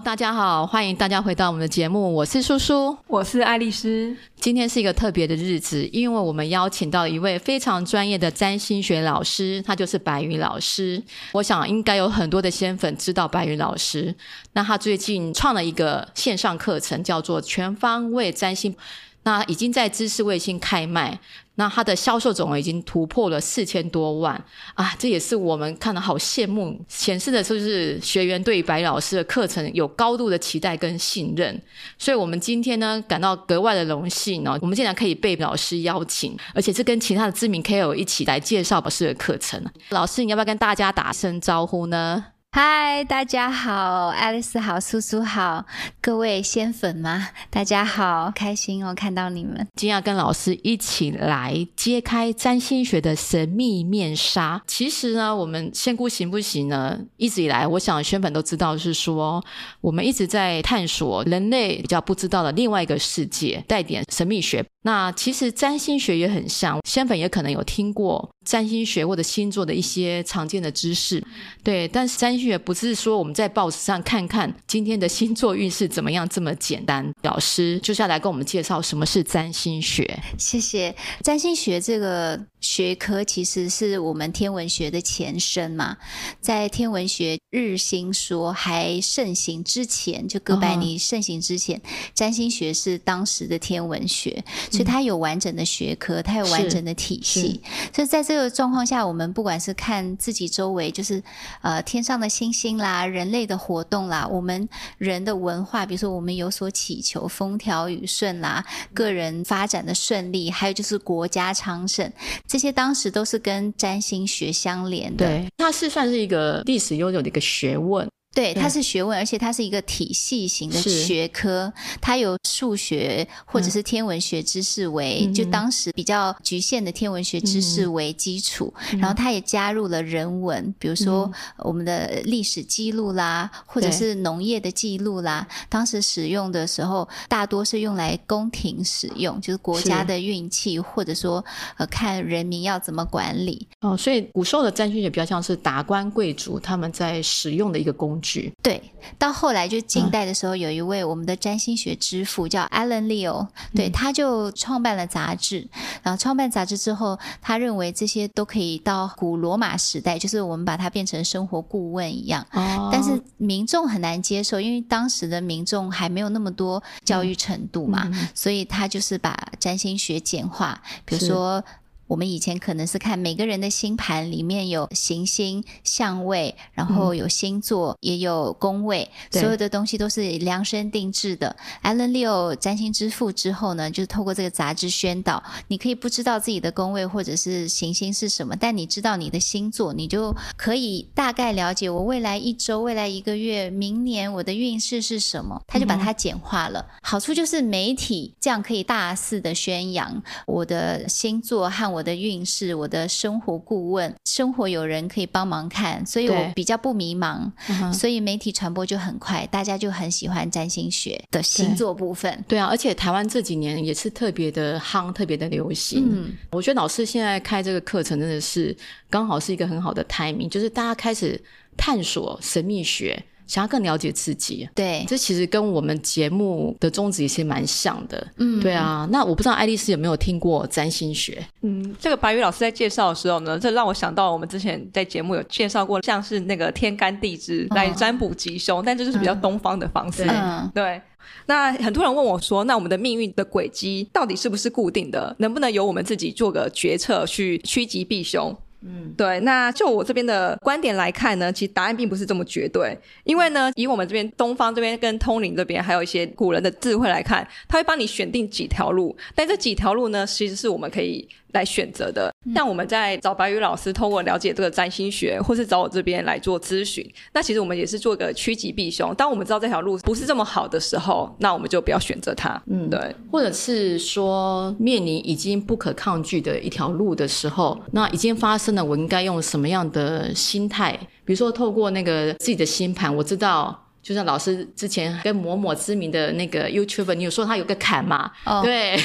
大家好，欢迎大家回到我们的节目，我是叔叔，我是爱丽丝。今天是一个特别的日子，因为我们邀请到一位非常专业的占星学老师，他就是白云老师。我想应该有很多的仙粉知道白云老师，那他最近创了一个线上课程，叫做全方位占星。那已经在知识卫星开卖，那它的销售总额已经突破了四千多万啊！这也是我们看了好羡慕，显示的就是学员对白老师的课程有高度的期待跟信任。所以，我们今天呢感到格外的荣幸哦，我们竟然可以被老师邀请，而且是跟其他的知名 KOL 一起来介绍老师的课程。老师，你要不要跟大家打声招呼呢？嗨，大家好，爱丽丝好，苏苏好，各位仙粉吗？大家好，开心哦，看到你们。今天要跟老师一起来揭开占星学的神秘面纱。其实呢，我们仙姑行不行呢？一直以来，我想仙粉都知道，是说我们一直在探索人类比较不知道的另外一个世界，带点神秘学。那其实占星学也很像，仙粉也可能有听过占星学或者星座的一些常见的知识，对。但是占星学不是说我们在报纸上看看今天的星座运势怎么样这么简单。老师就是要来跟我们介绍什么是占星学。谢谢。占星学这个学科其实是我们天文学的前身嘛，在天文学日心说还盛行之前，就哥白尼盛行之前，哦、占星学是当时的天文学。所以它有完整的学科，它有完整的体系。所以在这个状况下，我们不管是看自己周围，就是呃天上的星星啦，人类的活动啦，我们人的文化，比如说我们有所祈求，风调雨顺啦，个人发展的顺利，还有就是国家昌盛，这些当时都是跟占星学相连的。对，它是算是一个历史悠久的一个学问。对，它是学问，而且它是一个体系型的学科。它有数学或者是天文学知识为，嗯、就当时比较局限的天文学知识为基础。嗯、然后它也加入了人文，比如说我们的历史记录啦，嗯、或者是农业的记录啦。当时使用的时候，大多是用来宫廷使用，就是国家的运气，或者说呃看人民要怎么管理。哦，所以古时候的占星学比较像是达官贵族他们在使用的一个工具。对，到后来就近代的时候，有一位我们的占星学之父叫 Alan Leo，对，他就创办了杂志。然后创办杂志之后，他认为这些都可以到古罗马时代，就是我们把它变成生活顾问一样。哦。但是民众很难接受，因为当时的民众还没有那么多教育程度嘛，所以他就是把占星学简化，比如说。我们以前可能是看每个人的星盘里面有行星相位，然后有星座，嗯、也有宫位，所有的东西都是量身定制的。Alan Leo 占星之父之后呢，就是透过这个杂志宣导，你可以不知道自己的宫位或者是行星是什么，但你知道你的星座，你就可以大概了解我未来一周、未来一个月、明年我的运势是什么。他就把它简化了，嗯、好处就是媒体这样可以大肆的宣扬我的星座和我。我的运势，我的生活顾问，生活有人可以帮忙看，所以我比较不迷茫，所以媒体传播就很快，大家就很喜欢占星学的星座部分。对，对啊，而且台湾这几年也是特别的夯，特别的流行。嗯，我觉得老师现在开这个课程真的是刚好是一个很好的 timing，就是大家开始探索神秘学。想要更了解自己，对，这其实跟我们节目的宗旨也是蛮像的，嗯，对啊。那我不知道爱丽丝有没有听过占星学？嗯，这个白宇老师在介绍的时候呢，这让我想到我们之前在节目有介绍过，像是那个天干地支来占卜吉凶，哦、但这就是比较东方的方式。嗯、对，对。那很多人问我说，那我们的命运的轨迹到底是不是固定的？能不能由我们自己做个决策去趋吉避凶？嗯，对，那就我这边的观点来看呢，其实答案并不是这么绝对，因为呢，以我们这边东方这边跟通灵这边，还有一些古人的智慧来看，他会帮你选定几条路，但这几条路呢，其实是我们可以。来选择的，但我们在找白宇老师，通过了解这个占星学，或是找我这边来做咨询，那其实我们也是做一个趋吉避凶。当我们知道这条路不是这么好的时候，那我们就不要选择它。嗯，对。或者是说面临已经不可抗拒的一条路的时候，那已经发生了，我应该用什么样的心态？比如说透过那个自己的星盘，我知道。就像老师之前跟某某知名的那个 YouTuber，你有说他有个坎嘛？哦，对，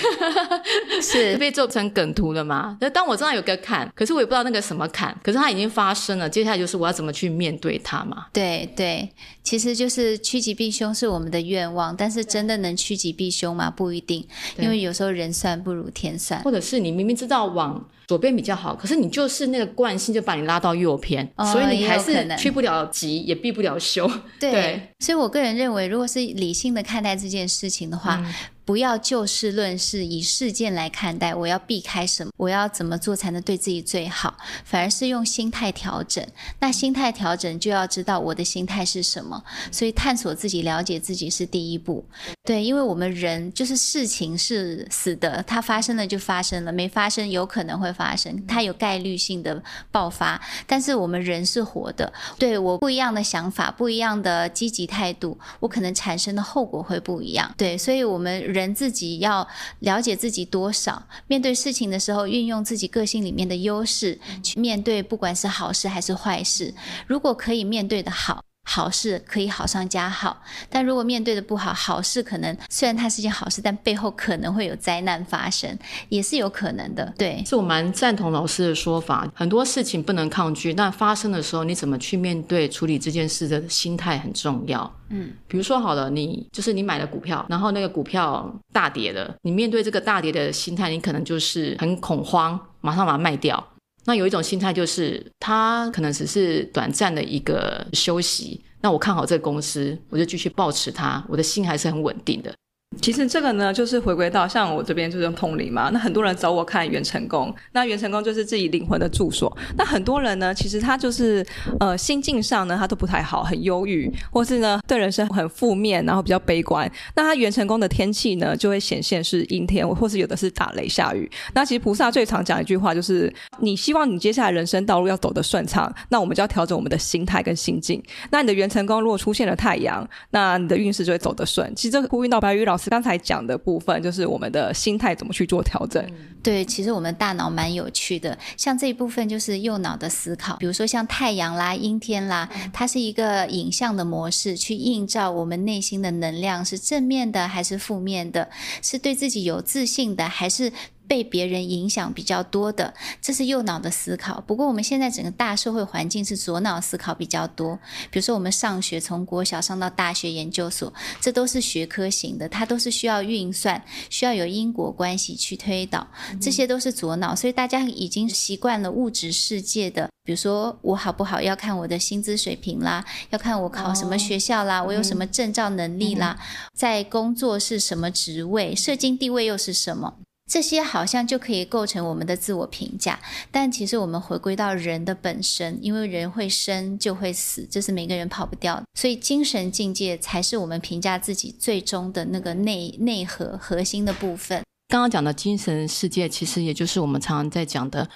是 被做成梗图了嘛？那当我知道有个坎，可是我也不知道那个什么坎，可是它已经发生了，接下来就是我要怎么去面对它嘛？对对，其实就是趋吉避凶是我们的愿望，但是真的能趋吉避凶吗？不一定，因为有时候人算不如天算，或者是你明明知道往左边比较好，可是你就是那个惯性就把你拉到右边，哦、所以你还是去不了急，也避不了凶。对，对所以我个人认为，如果是理性的看待这件事情的话。嗯不要就事论事，以事件来看待。我要避开什么？我要怎么做才能对自己最好？反而是用心态调整。那心态调整就要知道我的心态是什么。所以探索自己、了解自己是第一步。对，因为我们人就是事情是死的，它发生了就发生了，没发生有可能会发生，它有概率性的爆发。但是我们人是活的，对，我不一样的想法、不一样的积极态度，我可能产生的后果会不一样。对，所以我们。人自己要了解自己多少，面对事情的时候，运用自己个性里面的优势去面对，不管是好事还是坏事。如果可以面对的好。好事可以好上加好，但如果面对的不好，好事可能虽然它是件好事，但背后可能会有灾难发生，也是有可能的。对，是我蛮赞同老师的说法，很多事情不能抗拒，那发生的时候你怎么去面对、处理这件事的心态很重要。嗯，比如说好了，你就是你买了股票，然后那个股票大跌了，你面对这个大跌的心态，你可能就是很恐慌，马上把它卖掉。那有一种心态就是，他可能只是短暂的一个休息。那我看好这个公司，我就继续保持它，我的心还是很稳定的。其实这个呢，就是回归到像我这边就是用通灵嘛。那很多人找我看元成功，那元成功就是自己灵魂的住所。那很多人呢，其实他就是呃心境上呢，他都不太好，很忧郁，或是呢对人生很负面，然后比较悲观。那他元成功的天气呢，就会显现是阴天，或是有的是打雷下雨。那其实菩萨最常讲一句话就是：你希望你接下来人生道路要走得顺畅，那我们就要调整我们的心态跟心境。那你的元成功如果出现了太阳，那你的运势就会走得顺。其实这个呼应到白玉老师。刚才讲的部分就是我们的心态怎么去做调整。对，其实我们大脑蛮有趣的，像这一部分就是右脑的思考，比如说像太阳啦、阴天啦，它是一个影像的模式，去映照我们内心的能量是正面的还是负面的，是对自己有自信的还是被别人影响比较多的，这是右脑的思考。不过我们现在整个大社会环境是左脑思考比较多。比如说我们上学，从国小上到大学、研究所，这都是学科型的，它都是需要运算、需要有因果关系去推导，这些都是左脑。所以大家已经习惯了物质世界的，比如说我好不好要看我的薪资水平啦，要看我考什么学校啦，我有什么证照能力啦，在工作是什么职位，社经地位又是什么。这些好像就可以构成我们的自我评价，但其实我们回归到人的本身，因为人会生就会死，这是每个人跑不掉，所以精神境界才是我们评价自己最终的那个内内核核心的部分。刚刚讲的精神世界，其实也就是我们常常在讲的，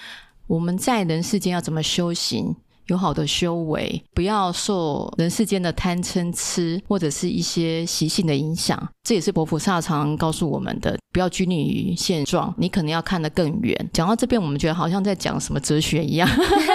我们在人世间要怎么修行。有好的修为，不要受人世间的贪嗔痴或者是一些习性的影响。这也是佛菩萨常常告诉我们的，不要拘泥于现状，你可能要看得更远。讲到这边，我们觉得好像在讲什么哲学一样。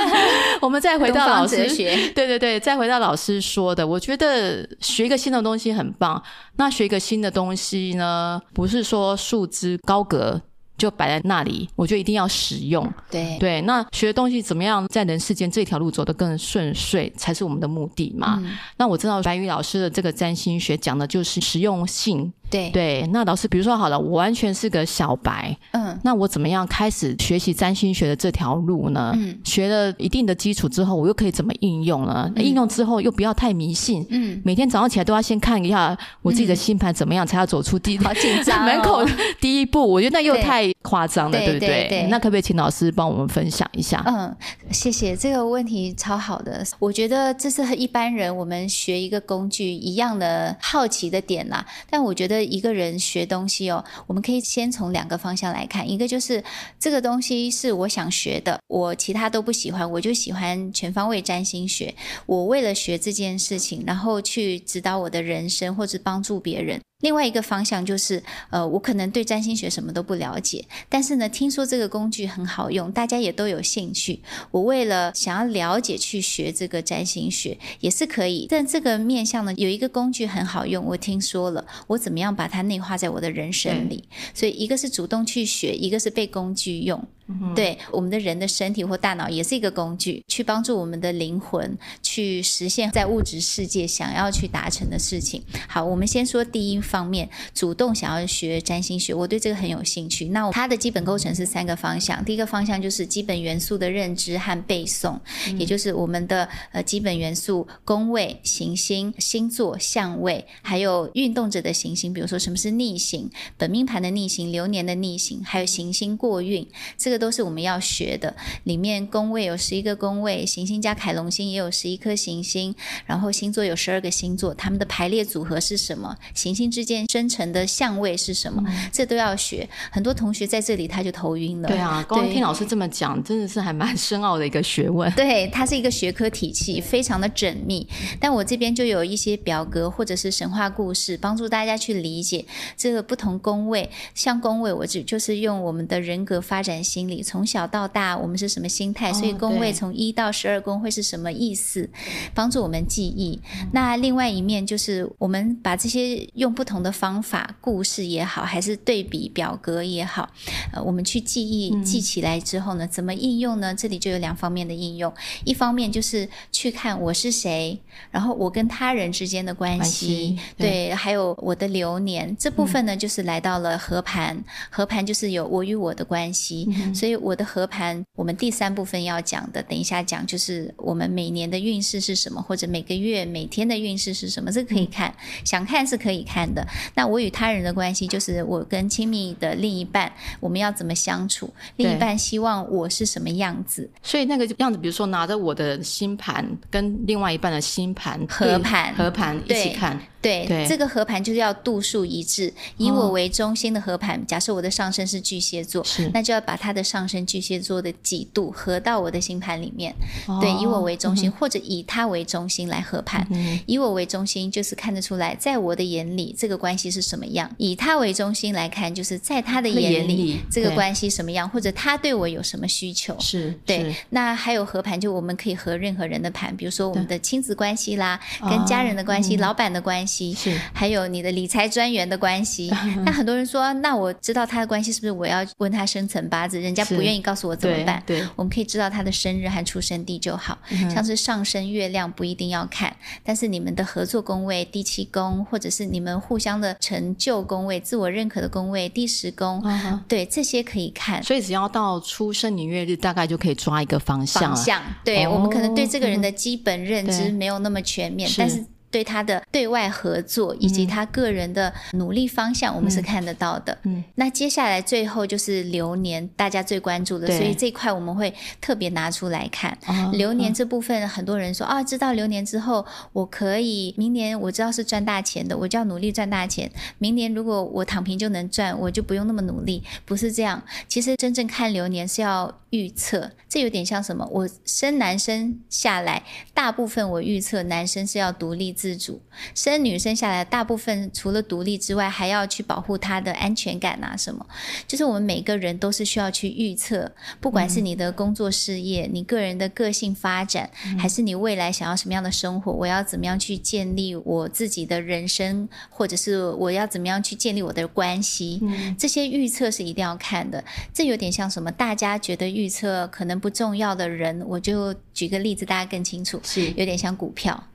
我们再回到老师，对对对，再回到老师说的，我觉得学一个新的东西很棒。那学一个新的东西呢，不是说束之高阁。就摆在那里，我就一定要使用。对对，那学的东西怎么样在人世间这条路走得更顺遂，才是我们的目的嘛。嗯、那我知道白宇老师的这个占星学讲的就是实用性。对对，那老师，比如说好了，我完全是个小白，嗯，那我怎么样开始学习占星学的这条路呢？嗯，学了一定的基础之后，我又可以怎么应用呢？嗯、应用之后又不要太迷信，嗯，每天早上起来都要先看一下我自己的星盘怎么样，才要走出第、嗯、好紧张、哦、门口第一步。我觉得那又太夸张了，对，不对？对对对，那可不可以请老师帮我们分享一下？嗯，谢谢，这个问题超好的。我觉得这是和一般人我们学一个工具一样的好奇的点啦，但我觉得。一个人学东西哦，我们可以先从两个方向来看，一个就是这个东西是我想学的，我其他都不喜欢，我就喜欢全方位占星学。我为了学这件事情，然后去指导我的人生或者帮助别人。另外一个方向就是，呃，我可能对占星学什么都不了解，但是呢，听说这个工具很好用，大家也都有兴趣。我为了想要了解去学这个占星学也是可以，但这个面向呢，有一个工具很好用，我听说了，我怎么样把它内化在我的人生里？所以一个是主动去学，一个是被工具用。嗯、对，我们的人的身体或大脑也是一个工具，去帮助我们的灵魂去实现在物质世界想要去达成的事情。好，我们先说第一方面，主动想要学占星学，我对这个很有兴趣。那它的基本构成是三个方向，第一个方向就是基本元素的认知和背诵，嗯、也就是我们的呃基本元素宫位、行星、星座、相位，还有运动者的行星，比如说什么是逆行、本命盘的逆行、流年的逆行，还有行星过运，这个。都是我们要学的，里面宫位有十一个宫位，行星加凯龙星也有十一颗行星，然后星座有十二个星座，它们的排列组合是什么？行星之间生成的相位是什么？嗯、这都要学。很多同学在这里他就头晕了。对啊，刚刚听老师这么讲，真的是还蛮深奥的一个学问。对，它是一个学科体系，非常的缜密。但我这边就有一些表格或者是神话故事，帮助大家去理解这个不同宫位。像宫位，我只就是用我们的人格发展心理。从小到大，我们是什么心态？所以宫位从一到十二宫会是什么意思？帮助我们记忆。那另外一面就是，我们把这些用不同的方法，故事也好，还是对比表格也好，呃，我们去记忆记起来之后呢，怎么应用呢？这里就有两方面的应用。一方面就是去看我是谁，然后我跟他人之间的关系，对，对，还有我的流年这部分呢，就是来到了合盘。合盘就是有我与我的关系，嗯、所以我的合盘，我们第三部分要讲的，等一下讲，就是我们每年的运势是什么，或者每个月每天的运势是什么，这个可以看，嗯、想看是可以看的。那我与他人的关系，就是我跟亲密的另一半，我们要怎么相处？另一半希望我是什么样子？所以那个样子，比如说拿着我的星盘跟另外一半的星盘合盘，合盘一起看。对，对这个合盘就是要度数一致，以我为中心的合盘。哦、假设我的上升是巨蟹座，是那就要把它的上升巨蟹座的几度合到我的星盘里面。哦、对，以我为中心，嗯、或者以他为中心来合盘。嗯、以我为中心，就是看得出来，在我的眼里，这个关系是什么样；以他为中心来看，就是在他的眼里，这个关系什么样，或者他对我有什么需求。是，对。是那还有合盘，就我们可以合任何人的盘，比如说我们的亲子关系啦，跟家人的关系、哦、老板的关系。是，还有你的理财专员的关系。那很多人说，那我知道他的关系，是不是我要问他生辰八字？人家不愿意告诉我怎么办？对，我们可以知道他的生日和出生地就好。像是上升月亮不一定要看，但是你们的合作宫位第七宫，或者是你们互相的成就宫位、自我认可的宫位第十宫，对，这些可以看。所以只要到出生年月日，大概就可以抓一个方向。方向，对，我们可能对这个人的基本认知没有那么全面，但是。对他的对外合作以及他个人的努力方向，我们是看得到的。嗯，那接下来最后就是流年，大家最关注的，所以这一块我们会特别拿出来看。哦、流年这部分，很多人说、哦、啊，知道流年之后，我可以明年我知道是赚大钱的，我就要努力赚大钱。明年如果我躺平就能赚，我就不用那么努力，不是这样。其实真正看流年是要预测，这有点像什么？我生男生下来，大部分我预测男生是要独立。自主生女生下来，大部分除了独立之外，还要去保护她的安全感啊什么？就是我们每个人都是需要去预测，不管是你的工作事业、嗯、你个人的个性发展，嗯、还是你未来想要什么样的生活，我要怎么样去建立我自己的人生，或者是我要怎么样去建立我的关系？嗯、这些预测是一定要看的。这有点像什么？大家觉得预测可能不重要的人，我就举个例子，大家更清楚。是有点像股票。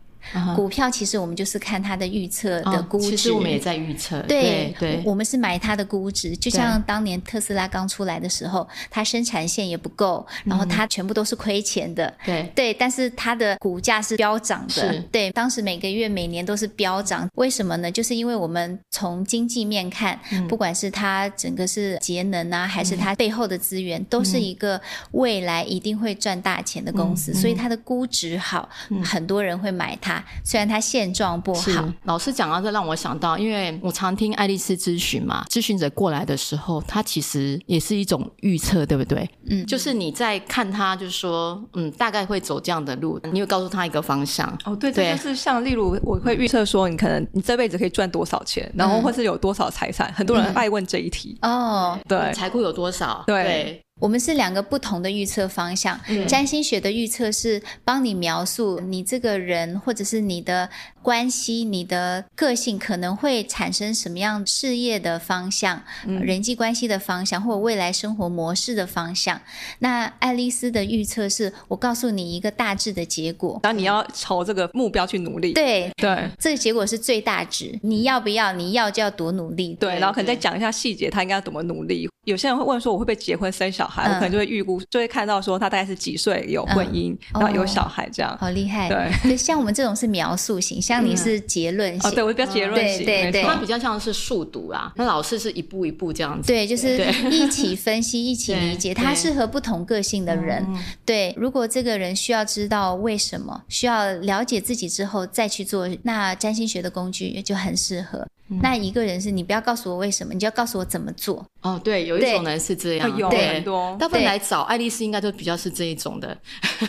股票其实我们就是看它的预测的估值，其实我们也在预测。对对，我们是买它的估值，就像当年特斯拉刚出来的时候，它生产线也不够，然后它全部都是亏钱的。对对，但是它的股价是飙涨的。对，当时每个月、每年都是飙涨。为什么呢？就是因为我们从经济面看，不管是它整个是节能啊，还是它背后的资源，都是一个未来一定会赚大钱的公司，所以它的估值好，很多人会买它。他，虽然他现状不好。老师讲到这，让我想到，因为我常听爱丽丝咨询嘛，咨询者过来的时候，他其实也是一种预测，对不对？嗯，就是你在看他，就是说，嗯，大概会走这样的路，你会告诉他一个方向。哦，对，对，这就是像例如，我会预测说，你可能你这辈子可以赚多少钱，然后或是有多少财产，嗯、很多人爱问这一题。嗯、哦，对，财库有多少？对。对我们是两个不同的预测方向。嗯、占星学的预测是帮你描述你这个人，或者是你的关系、你的个性可能会产生什么样事业的方向、嗯、人际关系的方向，或者未来生活模式的方向。那爱丽丝的预测是我告诉你一个大致的结果，然后你要朝这个目标去努力。对对，这个结果是最大值。你要不要？你要就要多努力。对，然后可能再讲一下细节，他应该要怎么努力。有些人会问说，我会不会结婚生小孩？嗯、我可能就会预估，就会看到说他大概是几岁有婚姻，嗯、然后有小孩这样。哦、好厉害！对，像我们这种是描述型，像你是结论型。对，我比较结论型。对对对，他比较像是速读啊，那老师是一步一步这样子。对，就是一起分析，一起理解，他适合不同个性的人。对，如果这个人需要知道为什么，需要了解自己之后再去做，那占星学的工具就很适合。嗯、那一个人是你不要告诉我为什么，你就要告诉我怎么做。哦，对，有一种人是这样，有很多。大部分来找爱丽丝应该都比较是这一种的。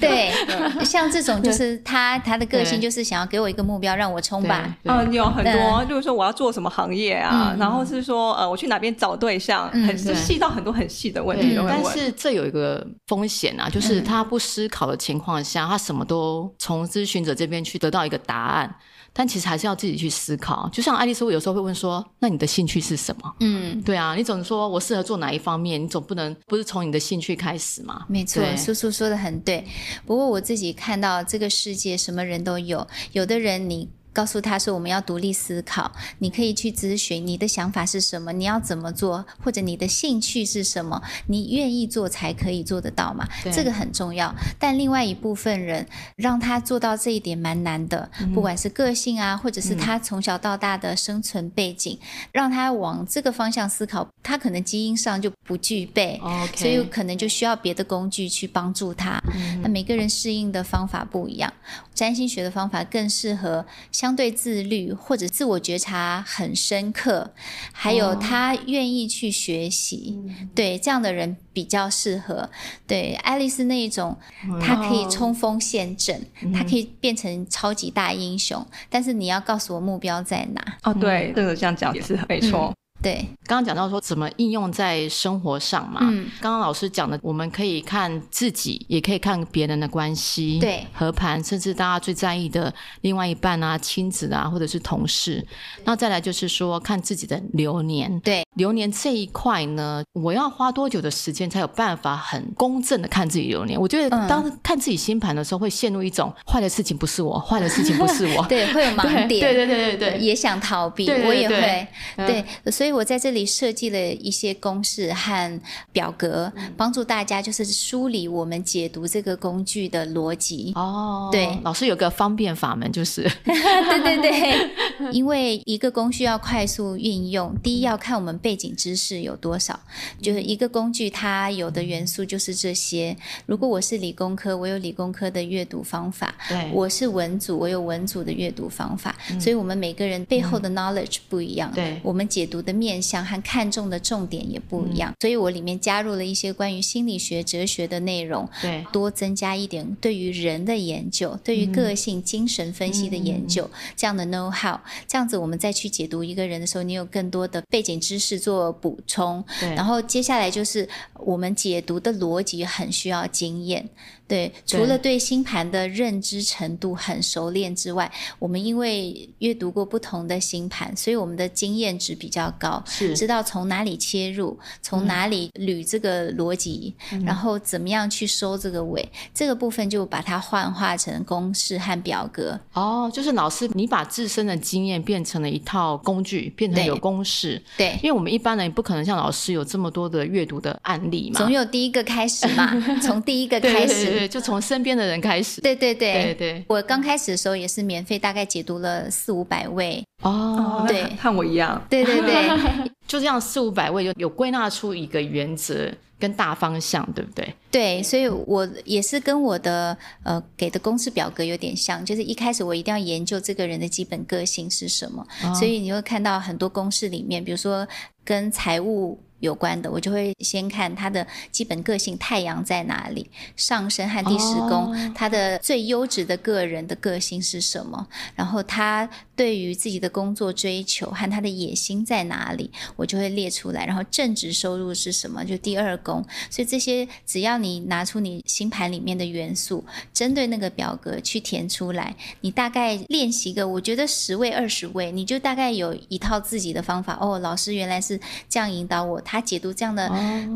对，像这种就是他他的个性就是想要给我一个目标让我冲吧。嗯，有很多，就是说我要做什么行业啊，然后是说呃我去哪边找对象，很细到很多很细的问题。但是这有一个风险啊，就是他不思考的情况下，他什么都从咨询者这边去得到一个答案。但其实还是要自己去思考，就像爱丽丝，我有时候会问说：“那你的兴趣是什么？”嗯，对啊，你总说我适合做哪一方面，你总不能不是从你的兴趣开始嘛？没错，对苏苏说的很对。不过我自己看到这个世界什么人都有，有的人你。告诉他说：“我们要独立思考，你可以去咨询你的想法是什么，你要怎么做，或者你的兴趣是什么，你愿意做才可以做得到嘛？这个很重要。但另外一部分人让他做到这一点蛮难的，嗯、不管是个性啊，或者是他从小到大的生存背景，嗯、让他往这个方向思考，他可能基因上就不具备所以可能就需要别的工具去帮助他。嗯、那每个人适应的方法不一样，占星学的方法更适合像。”相对自律或者自我觉察很深刻，还有他愿意去学习，哦、对这样的人比较适合。对爱丽丝那一种，他可以冲锋陷阵，他、哦、可以变成超级大英雄，嗯、但是你要告诉我目标在哪？哦，对，这个这样讲也是没错。嗯对，刚刚讲到说怎么应用在生活上嘛。嗯，刚刚老师讲的，我们可以看自己，也可以看别人的关系，对，和盘，甚至大家最在意的另外一半啊、亲子啊，或者是同事。那再来就是说，看自己的流年，对，流年这一块呢，我要花多久的时间才有办法很公正的看自己流年？我觉得当看自己星盘的时候，会陷入一种坏的事情不是我，坏的事情不是我，对，会有 盲点，对对对对对，也想逃避，我也会，对，所以。所以我在这里设计了一些公式和表格，帮助大家就是梳理我们解读这个工具的逻辑。哦，对，老师有个方便法门，就是对对 对，因为一个工具要快速运用，第一要看我们背景知识有多少，就是一个工具它有的元素就是这些。如果我是理工科，我有理工科的阅读方法；对，我是文组，我有文组的阅读方法。所以我们每个人背后的 knowledge 不一样，对，我们解读的。面向和看重的重点也不一样，嗯、所以我里面加入了一些关于心理学、哲学的内容，对，多增加一点对于人的研究，对于个性、精神分析的研究，嗯、这样的 know how，这样子我们再去解读一个人的时候，你有更多的背景知识做补充，对，然后接下来就是我们解读的逻辑很需要经验。对，除了对星盘的认知程度很熟练之外，我们因为阅读过不同的星盘，所以我们的经验值比较高，是知道从哪里切入，从哪里捋这个逻辑，嗯、然后怎么样去收这个尾，这个部分就把它幻化成公式和表格。哦，就是老师，你把自身的经验变成了一套工具，变成有公式。对，因为我们一般人不可能像老师有这么多的阅读的案例嘛，总有第一个开始嘛，从第一个开始。对，就从身边的人开始。对对对对对。我刚开始的时候也是免费，大概解读了四五百位哦，对，和我一样，对对对，就这样四五百位就有归纳出一个原则跟大方向，对不对？对，所以我也是跟我的呃给的公式表格有点像，就是一开始我一定要研究这个人的基本个性是什么，哦、所以你会看到很多公式里面，比如说跟财务。有关的，我就会先看他的基本个性，太阳在哪里，上升和第十宫，哦、他的最优质的个人的个性是什么，然后他对于自己的工作追求和他的野心在哪里，我就会列出来，然后正职收入是什么，就第二宫，所以这些只要你拿出你星盘里面的元素，针对那个表格去填出来，你大概练习个，我觉得十位二十位，你就大概有一套自己的方法。哦，老师原来是这样引导我。他解读这样的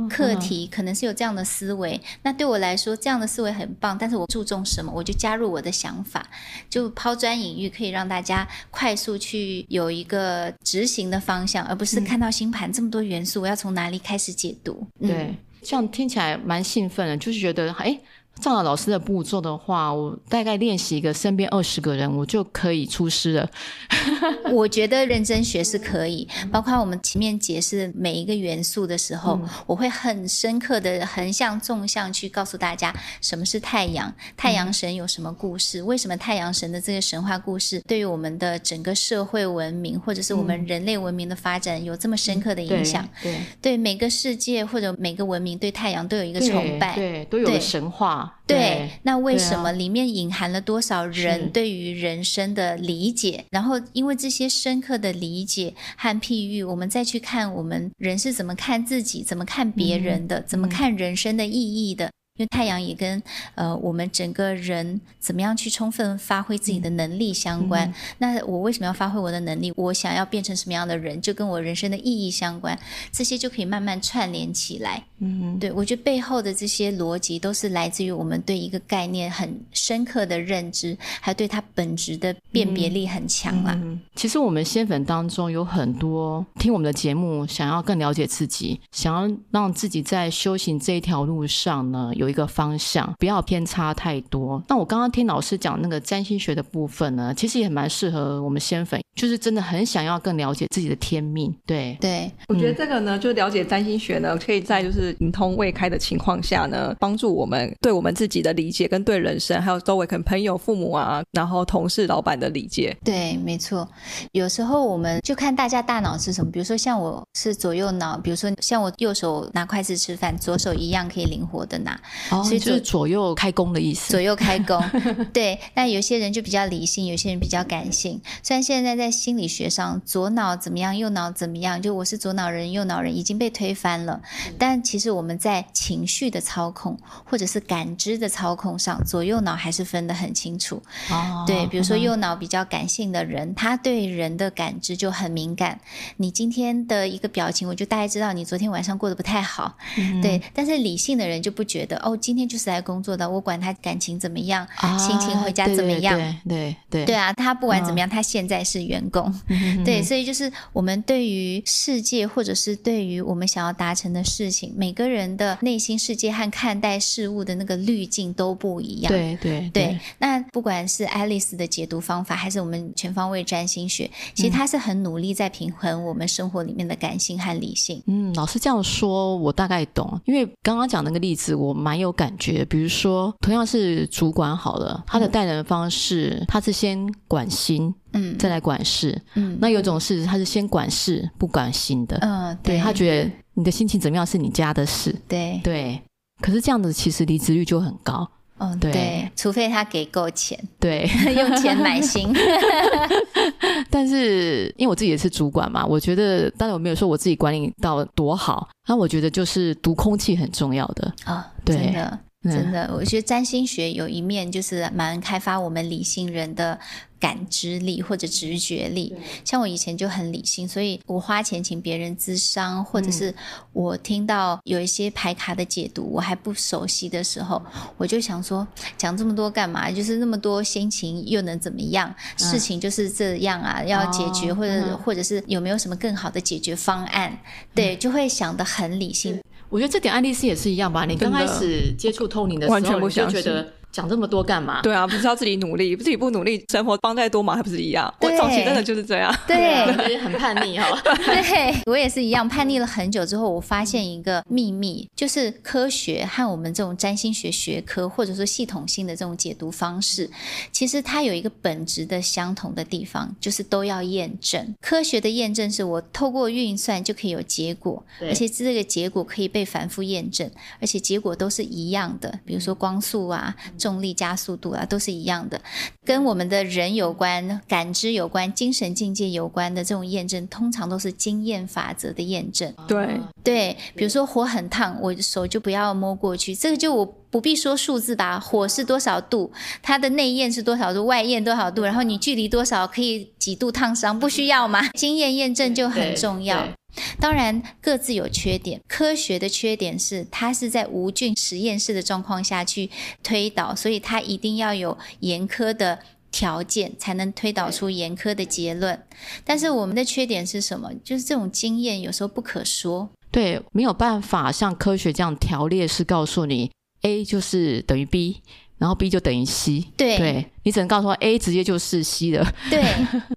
课题，可能是有这样的思维。那对我来说，这样的思维很棒。但是我注重什么，我就加入我的想法，就抛砖引玉，可以让大家快速去有一个执行的方向，而不是看到星盘这么多元素，我要从哪里开始解读？对，这样听起来蛮兴奋的，就是觉得哎。照了老师的步骤的话，我大概练习一个身边二十个人，我就可以出师了。我觉得认真学是可以，包括我们前面解释每一个元素的时候，嗯、我会很深刻的横向、纵向去告诉大家什么是太阳，太阳神有什么故事，嗯、为什么太阳神的这个神话故事对于我们的整个社会文明或者是我们人类文明的发展有这么深刻的影响？对、嗯、对，对每个世界或者每个文明对太阳都有一个崇拜，对，对都有神话。对，对，那为什么里面隐含了多少人对于人生的理解？然后因为这些深刻的理解和譬喻，我们再去看我们人是怎么看自己、怎么看别人的、嗯、怎么看人生的意义的。因为太阳也跟呃我们整个人怎么样去充分发挥自己的能力相关。嗯、那我为什么要发挥我的能力？我想要变成什么样的人，就跟我人生的意义相关。这些就可以慢慢串联起来。嗯，对，我觉得背后的这些逻辑都是来自于我们对一个概念很深刻的认知，还有对它本质的辨别力很强啊。嗯嗯、其实我们仙粉当中有很多听我们的节目，想要更了解自己，想要让自己在修行这一条路上呢，有一个方向，不要偏差太多。那我刚刚听老师讲那个占星学的部分呢，其实也蛮适合我们仙粉，就是真的很想要更了解自己的天命。对对，我觉得这个呢，就了解占星学呢，可以在就是灵通未开的情况下呢，帮助我们对我们自己的理解，跟对人生，还有周围可能朋友、父母啊，然后同事、老板的理解。对，没错。有时候我们就看大家大脑是什么，比如说像我是左右脑，比如说像我右手拿筷子吃饭，左手一样可以灵活的拿。哦，所以就是左右开工的意思。左右开工，对。那有些人就比较理性，有些人比较感性。虽然现在在心理学上，左脑怎么样，右脑怎么样，就我是左脑人，右脑人已经被推翻了。但其实我们在情绪的操控或者是感知的操控上，左右脑还是分得很清楚。哦。对，比如说右脑比较感性的人，他对人的感知就很敏感。你今天的一个表情，我就大概知道你昨天晚上过得不太好。嗯。对，但是理性的人就不觉得哦。今天就是来工作的，我管他感情怎么样，啊、心情回家怎么样，对对对对，对啊，他不管怎么样，哦、他现在是员工，嗯、对，所以就是我们对于世界，或者是对于我们想要达成的事情，每个人的内心世界和看待事物的那个滤镜都不一样，对对对，对。那不管是爱丽丝的解读方法，还是我们全方位占星学，其实他是很努力在平衡我们生活里面的感性和理性。嗯，老师这样说，我大概懂，因为刚刚讲那个例子，我蛮有。感觉，比如说，同样是主管好了，他的待人方式，嗯、他是先管心，嗯，再来管事，嗯，那有种是他是先管事不管心的，嗯，对，对。他觉得你的心情怎么样是你家的事，对。对，可是这样子其实离职率就很高，嗯，对，对。除非他给够钱，对，用钱买心。但是因为我自己也是主管嘛，我觉得当然我没有说我自己管理到多好，那我觉得就是读空气很重要的。啊，哦、对。真的。真的，我觉得占星学有一面就是蛮开发我们理性人的感知力或者直觉力。像我以前就很理性，所以我花钱请别人咨商，或者是我听到有一些牌卡的解读，我还不熟悉的时候，我就想说，讲这么多干嘛？就是那么多心情又能怎么样？事情就是这样啊，要解决，或者或者是有没有什么更好的解决方案？对，就会想得很理性。我觉得这点爱丽丝也是一样吧。你刚开始接触透灵的时候，你就觉得讲这么多干嘛？对啊，不是要自己努力，自己不努力，生活帮再多忙还不是一样？我早期真的就是这样，对，很叛逆哈。对，我也是一样，叛逆了很久之后，我发现一个秘密，就是科学和我们这种占星学学科，或者说系统性的这种解读方式，其实它有一个本质的相同的地方，就是都要验证。科学的验证是我透过运算就可以有结果，而且这个结果可以被反复验证，而且结果都是一样的，比如说光速啊。重力加速度啊，都是一样的，跟我们的人有关、感知有关、精神境界有关的这种验证，通常都是经验法则的验证。对对，比如说火很烫，我的手就不要摸过去，这个就我不必说数字吧。火是多少度？它的内焰是多少度？外焰多少度？然后你距离多少可以几度烫伤？不需要吗？经验验证就很重要。当然，各自有缺点。科学的缺点是，它是在无菌实验室的状况下去推导，所以它一定要有严苛的条件，才能推导出严苛的结论。但是我们的缺点是什么？就是这种经验有时候不可说。对，没有办法像科学这样条列式告诉你，A 就是等于 B，然后 B 就等于 C。对。对你只能告诉我 A 直接就是 C 了，对，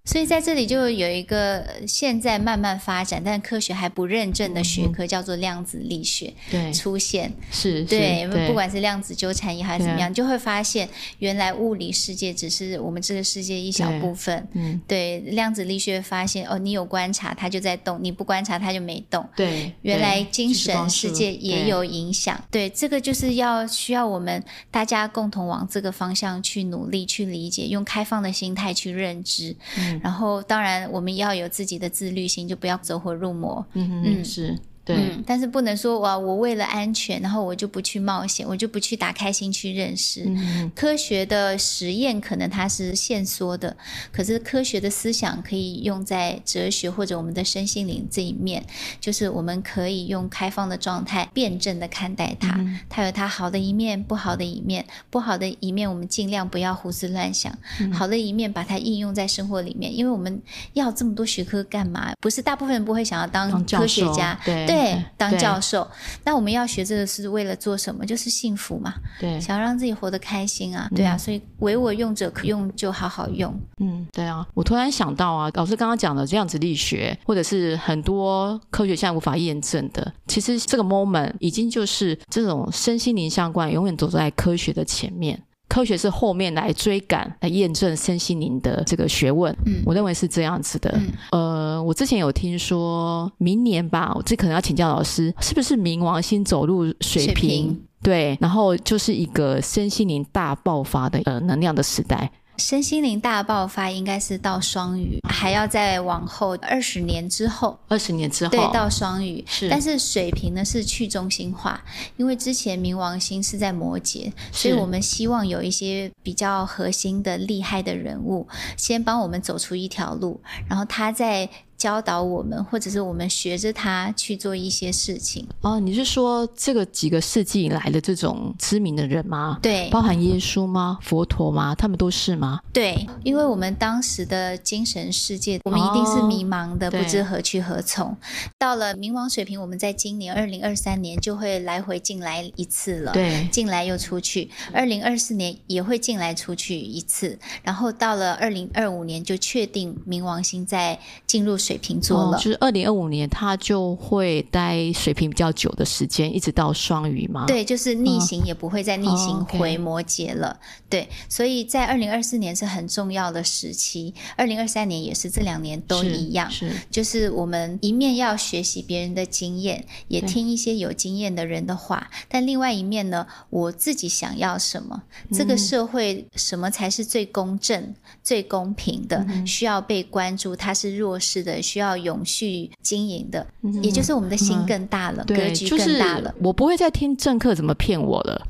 所以在这里就有一个现在慢慢发展，但科学还不认证的学科叫做量子力学，对，出现。是，对，不管是量子纠缠也还是怎么样，就会发现原来物理世界只是我们这个世界一小部分，嗯，对，量子力学发现哦，你有观察它就在动，你不观察它就没动，对，原来精神世界也有影响，对，这个就是要需要我们大家共同往这个方向去努力。去理解，用开放的心态去认知，嗯，然后当然我们要有自己的自律性，就不要走火入魔。嗯嗯，是。对、嗯，但是不能说哇，我为了安全，然后我就不去冒险，我就不去打开心去认识。嗯、科学的实验可能它是限缩的，可是科学的思想可以用在哲学或者我们的身心灵这一面，就是我们可以用开放的状态，辩证的看待它。嗯、它有它好的一面，不好的一面。不好的一面我们尽量不要胡思乱想，嗯、好的一面把它应用在生活里面。因为我们要这么多学科干嘛？不是大部分人不会想要当科学家，对。对，当教授，那我们要学这个是为了做什么？就是幸福嘛。对，想要让自己活得开心啊。对啊，所以唯我用者可用，就好好用。嗯，对啊。我突然想到啊，老师刚刚讲的这样子力学，或者是很多科学现在无法验证的，其实这个 moment 已经就是这种身心灵相关，永远走在科学的前面。科学是后面来追赶、来验证身心灵的这个学问，嗯，我认为是这样子的。嗯、呃，我之前有听说，明年吧，我这可能要请教老师，是不是冥王星走入水平？对，然后就是一个身心灵大爆发的呃能量的时代。身心灵大爆发应该是到双鱼，还要再往后二十年之后。二十年之后，对，到双鱼是。但是水瓶呢是去中心化，因为之前冥王星是在摩羯，所以我们希望有一些比较核心的厉害的人物，先帮我们走出一条路，然后他在。教导我们，或者是我们学着他去做一些事情。哦，你是说这个几个世纪以来的这种知名的人吗？对，包含耶稣吗？佛陀吗？他们都是吗？对，因为我们当时的精神世界，我们一定是迷茫的，哦、不知何去何从。到了冥王水平，我们在今年二零二三年就会来回进来一次了。对，进来又出去。二零二四年也会进来出去一次，然后到了二零二五年就确定冥王星在进入。水瓶座了，哦、就是二零二五年，他就会待水瓶比较久的时间，一直到双鱼嘛。对，就是逆行也不会再逆行回摩羯了。哦、对，所以在二零二四年是很重要的时期，二零二三年也是，这两年都一样。是，是就是我们一面要学习别人的经验，也听一些有经验的人的话，但另外一面呢，我自己想要什么？嗯、这个社会什么才是最公正、最公平的？嗯、需要被关注，它是弱势的。需要永续经营的，嗯、也就是我们的心更大了，嗯、格局更大了。我不会再听政客怎么骗我了。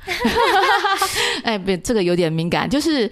哎，不，这个有点敏感。就是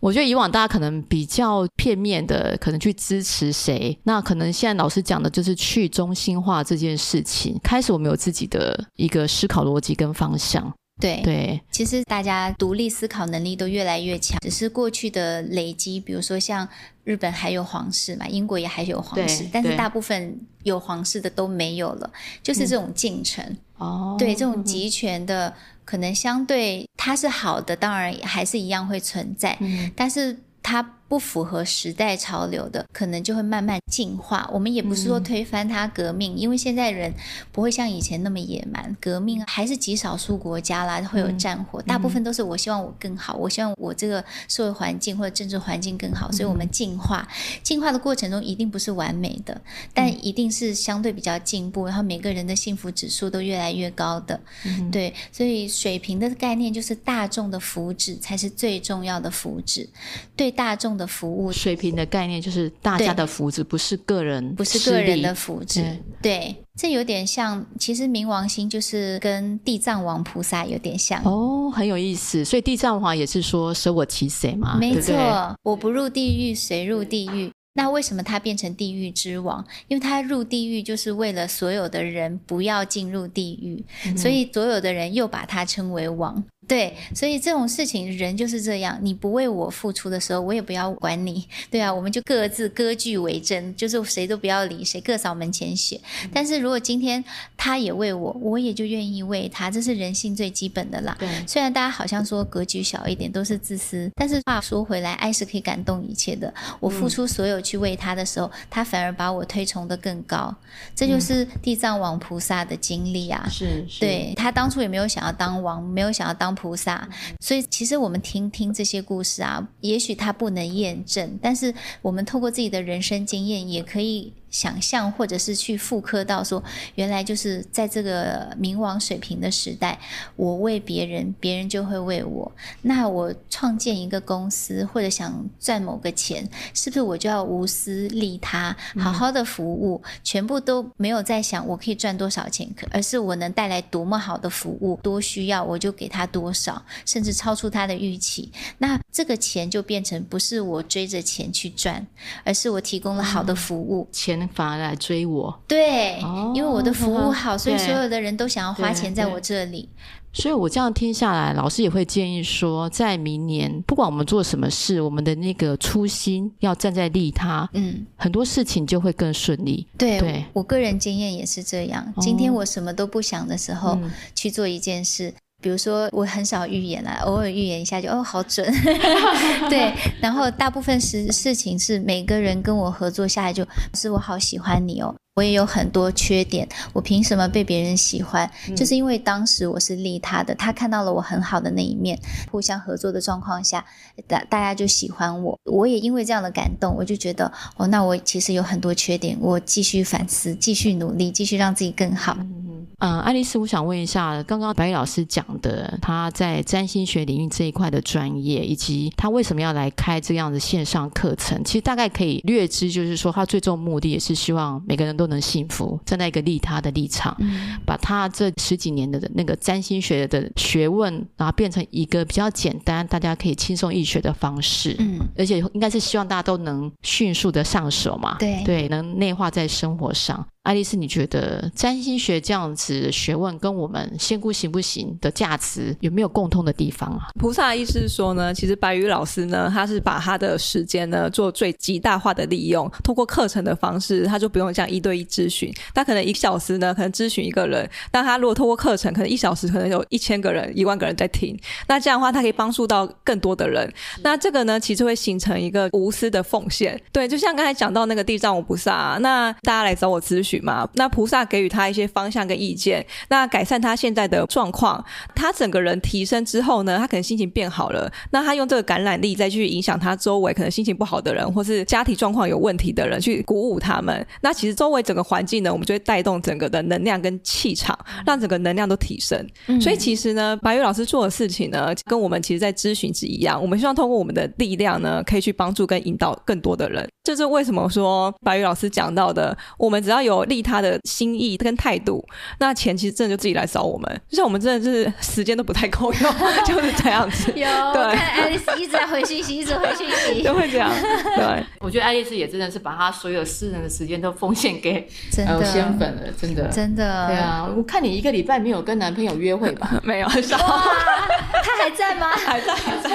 我觉得以往大家可能比较片面的，可能去支持谁。那可能现在老师讲的就是去中心化这件事情，开始我们有自己的一个思考逻辑跟方向。对。对，其实大家独立思考能力都越来越强，只是过去的累积，比如说像日本还有皇室嘛，英国也还有皇室，但是大部分有皇室的都没有了，就是这种进程。哦，对，这种集权的可能相对它是好的，当然还是一样会存在，嗯、但是它。不符合时代潮流的，可能就会慢慢进化。我们也不是说推翻它革命，嗯、因为现在人不会像以前那么野蛮。革命还是极少数国家啦会有战火，嗯、大部分都是我希望我更好，我希望我这个社会环境或者政治环境更好，所以我们进化。进化的过程中一定不是完美的，但一定是相对比较进步，然后每个人的幸福指数都越来越高的。嗯、对，所以水平的概念就是大众的福祉才是最重要的福祉，对大众。的服务水平的概念就是大家的福祉，不是个人，不是个人的福祉。对，对，这有点像，其实冥王星就是跟地藏王菩萨有点像哦，很有意思。所以地藏王也是说舍我其谁嘛，没错，对对，我不入地狱，谁入地狱？那为什么他变成地狱之王？因为他入地狱就是为了所有的人不要进入地狱，嗯、所以所有的人又把他称为王。对，所以这种事情人就是这样，你不为我付出的时候，我也不要管你。对啊，我们就各自割据为争，就是谁都不要理谁，各扫门前雪。但是如果今天他也为我，我也就愿意为他，这是人性最基本的啦。对，虽然大家好像说格局小一点都是自私，但是话说回来，爱是可以感动一切的。我付出所有去为他的时候，他反而把我推崇得更高，这就是地藏王菩萨的经历啊。是，是，对，他当初也没有想要当王，没有想要当。菩萨，所以其实我们听听这些故事啊，也许它不能验证，但是我们透过自己的人生经验，也可以。想象，或者是去复刻到说，原来就是在这个冥王水平的时代，我为别人，别人就会为我。那我创建一个公司，或者想赚某个钱，是不是我就要无私利他，好好的服务，嗯、全部都没有在想我可以赚多少钱，而是我能带来多么好的服务，多需要我就给他多少，甚至超出他的预期。那这个钱就变成不是我追着钱去赚，而是我提供了好的服务，钱。反而来追我，对，哦、因为我的服务好，所以所有的人都想要花钱在我这里。所以，我这样听下来，老师也会建议说，在明年，不管我们做什么事，我们的那个初心要站在利他，嗯，很多事情就会更顺利。对，对我，个人经验也是这样。今天我什么都不想的时候，哦、去做一件事。比如说，我很少预言啦，偶尔预言一下就哦，好准。对，然后大部分事事情是每个人跟我合作下来就，就是我好喜欢你哦。我也有很多缺点，我凭什么被别人喜欢？嗯、就是因为当时我是利他的，他看到了我很好的那一面，互相合作的状况下，大大家就喜欢我。我也因为这样的感动，我就觉得哦，那我其实有很多缺点，我继续反思，继续努力，继续让自己更好。嗯嗯，爱丽丝，我想问一下，刚刚白玉老师讲的，他在占星学领域这一块的专业，以及他为什么要来开这样的线上课程，其实大概可以略知，就是说他最终目的也是希望每个人都。能幸福，站在一个利他的立场，嗯、把他这十几年的那个占星学的学问，然后变成一个比较简单，大家可以轻松易学的方式。嗯，而且应该是希望大家都能迅速的上手嘛。对对，能内化在生活上。爱丽丝，你觉得占星学这样子的学问跟我们仙姑行不行的价值有没有共通的地方啊？菩萨的意思是说呢，其实白宇老师呢，他是把他的时间呢做最极大化的利用，通过课程的方式，他就不用这样一对一咨询。他可能一小时呢，可能咨询一个人，但他如果通过课程，可能一小时可能有一千个人、一万个人在听。那这样的话，他可以帮助到更多的人。那这个呢，其实会形成一个无私的奉献。对，就像刚才讲到那个地藏王菩萨啊，那大家来找我咨询。嘛，那菩萨给予他一些方向跟意见，那改善他现在的状况，他整个人提升之后呢，他可能心情变好了，那他用这个感染力再去影响他周围可能心情不好的人，或是家庭状况有问题的人，去鼓舞他们。那其实周围整个环境呢，我们就会带动整个的能量跟气场，让整个能量都提升。嗯、所以其实呢，白玉老师做的事情呢，跟我们其实在咨询是一样，我们希望通过我们的力量呢，可以去帮助跟引导更多的人。这、就是为什么说白宇老师讲到的，我们只要有利他的心意跟态度，那钱其实真的就自己来找我们。就像我们真的就是时间都不太够用，就是这样子。有，对，看爱丽丝一直在回信息，一直回信息，就会这样。对，我觉得爱丽丝也真的是把她所有私人的时间都奉献给呃仙粉了，真的，真的。对啊，我看你一个礼拜没有跟男朋友约会吧？没有，很少。他还在吗？还在，还在。